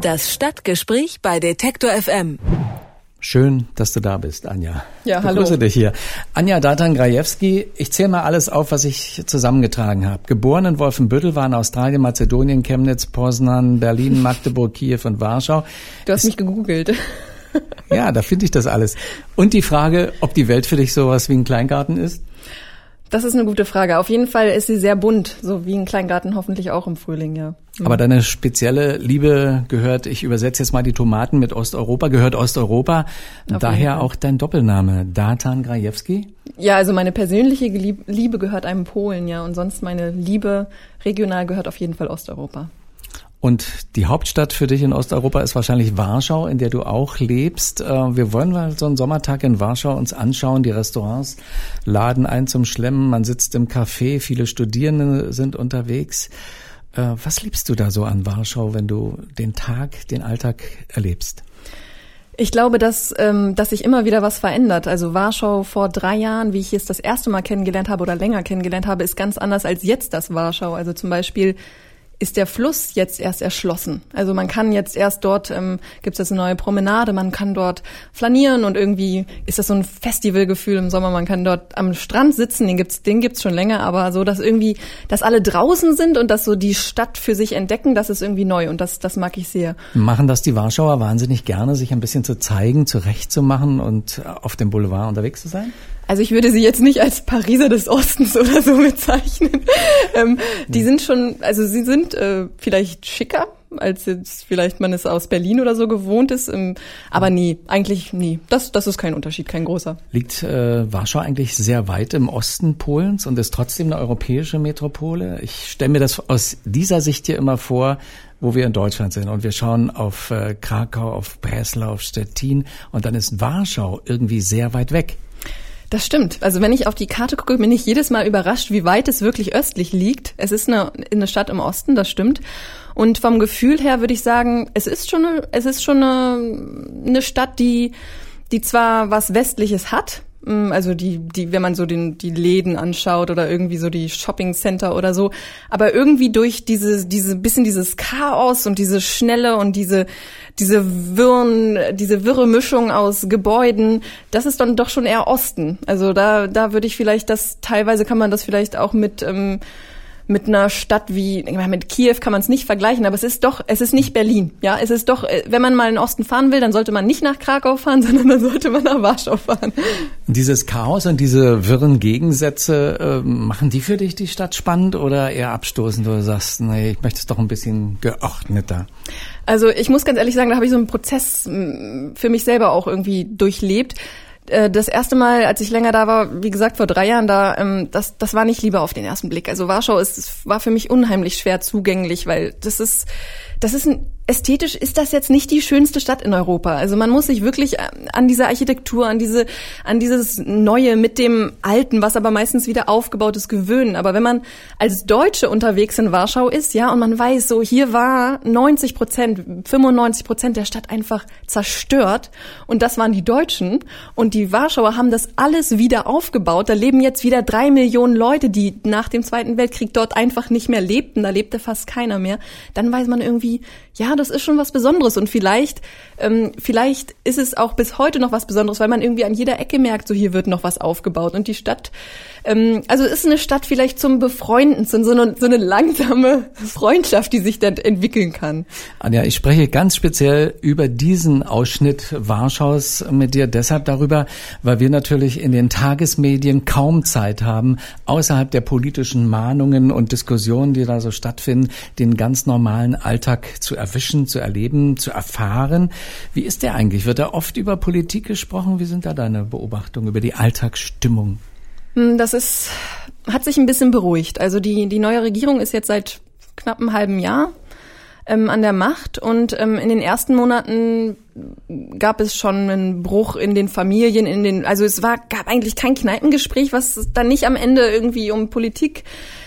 Das Stadtgespräch bei Detektor FM. Schön, dass du da bist, Anja. Ja, ich hallo. Grüße dich hier. Anja Datan Grajewski, ich zähle mal alles auf, was ich zusammengetragen habe. Geboren in Wolfenbüttel, war in Australien, Mazedonien, Chemnitz, Poznan, Berlin, Magdeburg, Kiew und Warschau. Du hast mich gegoogelt. Ja, da finde ich das alles. Und die Frage, ob die Welt für dich sowas wie ein Kleingarten ist? Das ist eine gute Frage. Auf jeden Fall ist sie sehr bunt, so wie ein Kleingarten hoffentlich auch im Frühling, ja. Aber deine spezielle Liebe gehört, ich übersetze jetzt mal die Tomaten mit Osteuropa, gehört Osteuropa. Auf Daher auch dein Doppelname, Datan Grajewski. Ja, also meine persönliche Liebe gehört einem Polen, ja, und sonst meine Liebe regional gehört auf jeden Fall Osteuropa. Und die Hauptstadt für dich in Osteuropa ist wahrscheinlich Warschau, in der du auch lebst. Äh, Wir wollen mal so einen Sommertag in Warschau uns anschauen. Die Restaurants laden ein zum Schlemmen. Man sitzt im Café. Viele Studierende sind unterwegs. Äh, Was liebst du da so an Warschau, wenn du den Tag, den Alltag erlebst? Ich glaube, dass, ähm, dass sich immer wieder was verändert. Also Warschau vor drei Jahren, wie ich es das erste Mal kennengelernt habe oder länger kennengelernt habe, ist ganz anders als jetzt das Warschau. Also zum Beispiel ist der Fluss jetzt erst erschlossen. Also man kann jetzt erst dort, ähm, gibt es jetzt eine neue Promenade, man kann dort flanieren und irgendwie ist das so ein Festivalgefühl im Sommer. Man kann dort am Strand sitzen, den gibt's, den gibt's schon länger, aber so, dass irgendwie, dass alle draußen sind und dass so die Stadt für sich entdecken, das ist irgendwie neu und das, das mag ich sehr. Machen das die Warschauer wahnsinnig gerne, sich ein bisschen zu zeigen, zurechtzumachen und auf dem Boulevard unterwegs zu sein? Also ich würde sie jetzt nicht als Pariser des Ostens oder so bezeichnen. ähm, die sind schon, also sie sind äh, vielleicht schicker, als jetzt vielleicht man es aus Berlin oder so gewohnt ist. Ähm, aber nie, eigentlich nie. Das, das ist kein Unterschied, kein großer. Liegt äh, Warschau eigentlich sehr weit im Osten Polens und ist trotzdem eine europäische Metropole? Ich stelle mir das aus dieser Sicht hier immer vor, wo wir in Deutschland sind und wir schauen auf äh, Krakau, auf Breslau, auf Stettin und dann ist Warschau irgendwie sehr weit weg. Das stimmt. Also wenn ich auf die Karte gucke, bin ich jedes Mal überrascht, wie weit es wirklich östlich liegt. Es ist eine, eine Stadt im Osten, das stimmt. Und vom Gefühl her würde ich sagen, es ist schon eine, es ist schon eine, eine Stadt, die, die zwar was Westliches hat, also die, die, wenn man so den, die Läden anschaut oder irgendwie so die Shopping Center oder so, aber irgendwie durch diese, diese, bisschen dieses Chaos und diese Schnelle und diese, diese wirren, diese wirre Mischung aus Gebäuden, das ist dann doch schon eher Osten. Also da, da würde ich vielleicht das, teilweise kann man das vielleicht auch mit, ähm, mit einer Stadt wie, mit Kiew kann man es nicht vergleichen, aber es ist doch, es ist nicht Berlin. Ja, es ist doch, äh, wenn man mal in den Osten fahren will, dann sollte man nicht nach Krakau fahren, sondern dann sollte man nach Warschau fahren. Dieses Chaos und diese wirren Gegensätze, äh, machen die für dich die Stadt spannend oder eher abstoßend, wo du sagst, nee, ich möchte es doch ein bisschen geordneter? Also ich muss ganz ehrlich sagen, da habe ich so einen Prozess mh, für mich selber auch irgendwie durchlebt. Äh, Das erste Mal, als ich länger da war, wie gesagt vor drei Jahren da, ähm, das, das war nicht Liebe auf den ersten Blick. Also Warschau ist, war für mich unheimlich schwer zugänglich, weil das ist, das ist ein, ästhetisch ist das jetzt nicht die schönste Stadt in Europa. Also man muss sich wirklich an diese Architektur, an diese, an dieses Neue mit dem Alten, was aber meistens wieder aufgebaut ist, gewöhnen. Aber wenn man als Deutsche unterwegs in Warschau ist, ja, und man weiß, so hier war 90 Prozent, 95 Prozent der Stadt einfach zerstört und das waren die Deutschen und die Warschauer haben das alles wieder aufgebaut. Da leben jetzt wieder drei Millionen Leute, die nach dem Zweiten Weltkrieg dort einfach nicht mehr lebten. Da lebte fast keiner mehr. Dann weiß man irgendwie, ja, das ist schon was Besonderes. Und vielleicht, ähm, vielleicht ist es auch bis heute noch was Besonderes, weil man irgendwie an jeder Ecke merkt, so hier wird noch was aufgebaut. Und die Stadt, ähm, also ist eine Stadt vielleicht zum Befreunden, so eine, so eine langsame Freundschaft, die sich dann entwickeln kann. Anja, ich spreche ganz speziell über diesen Ausschnitt Warschaus mit dir. Deshalb darüber, weil wir natürlich in den Tagesmedien kaum Zeit haben, außerhalb der politischen Mahnungen und Diskussionen, die da so stattfinden, den ganz normalen Alltag zu erwischen, zu erleben, zu erfahren. Wie ist der eigentlich? Wird da oft über Politik gesprochen? Wie sind da deine Beobachtungen über die Alltagsstimmung? Hm, Das ist, hat sich ein bisschen beruhigt. Also die, die neue Regierung ist jetzt seit knapp einem halben Jahr ähm, an der Macht und ähm, in den ersten Monaten gab es schon einen Bruch in den Familien, in den, also es war, gab eigentlich kein Kneipengespräch, was dann nicht am Ende irgendwie um Politik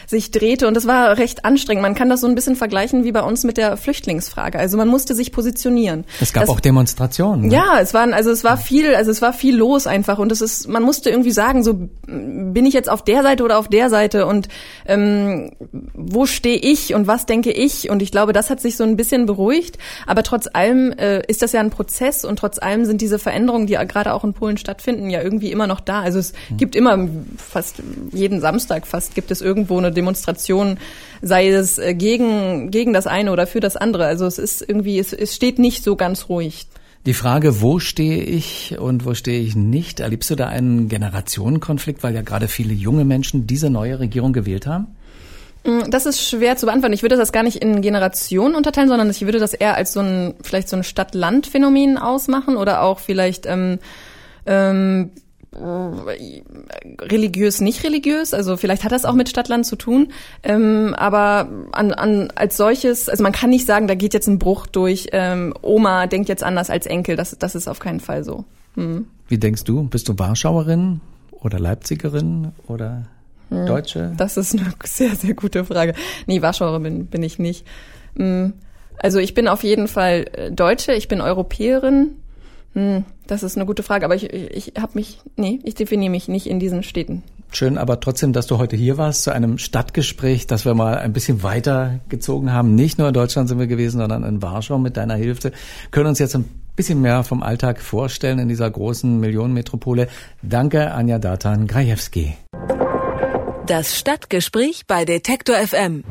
sich drehte. Und das war recht anstrengend. Man kann das so ein bisschen vergleichen wie bei uns mit der Flüchtlingsfrage. Also man musste sich positionieren. Es gab das, auch Demonstrationen. Ne? Ja, es waren, also es war viel, also es war viel los einfach. Und es ist, man musste irgendwie sagen, so bin ich jetzt auf der Seite oder auf der Seite und ähm, wo stehe ich und was denke ich? Und ich glaube, das hat sich so ein bisschen beruhigt. Aber trotz allem äh, ist das ja ein Prozess und trotz allem sind diese Veränderungen, die gerade auch in Polen stattfinden, ja irgendwie immer noch da. Also es mhm. gibt immer fast jeden Samstag fast gibt es irgendwo eine Demonstration, sei es äh, gegen, gegen das eine oder für das andere. Also es ist irgendwie, es, es steht nicht so ganz ruhig. Die Frage, wo stehe ich und wo stehe ich nicht, erlebst du da einen Generationenkonflikt, weil ja gerade viele junge Menschen diese neue Regierung gewählt haben? Mm, das ist schwer zu beantworten. Ich würde das gar nicht in Generationen unterteilen, sondern ich würde das eher als so ein, vielleicht so ein Stadt-Land-Phänomen ausmachen oder auch vielleicht ähm, ähm, religiös, nicht religiös. Also vielleicht hat das auch mit Stadtland zu tun. Ähm, aber an, an, als solches, also man kann nicht sagen, da geht jetzt ein Bruch durch. Ähm, Oma denkt jetzt anders als Enkel. Das, das ist auf keinen Fall so. Hm. Wie denkst du? Bist du Warschauerin oder Leipzigerin oder hm. Deutsche? Das ist eine sehr, sehr gute Frage. Nee, Warschauerin bin, bin ich nicht. Hm. Also ich bin auf jeden Fall äh, Deutsche, ich bin Europäerin, hm, das ist eine gute Frage, aber ich, ich habe mich, nee, ich definiere mich nicht in diesen Städten. Schön, aber trotzdem, dass du heute hier warst zu einem Stadtgespräch, dass wir mal ein bisschen weiter gezogen haben. Nicht nur in Deutschland sind wir gewesen, sondern in Warschau mit deiner Hilfe. Können uns jetzt ein bisschen mehr vom Alltag vorstellen in dieser großen Millionenmetropole. Danke, Anja Datan Grajewski. Das Stadtgespräch bei Detektor FM.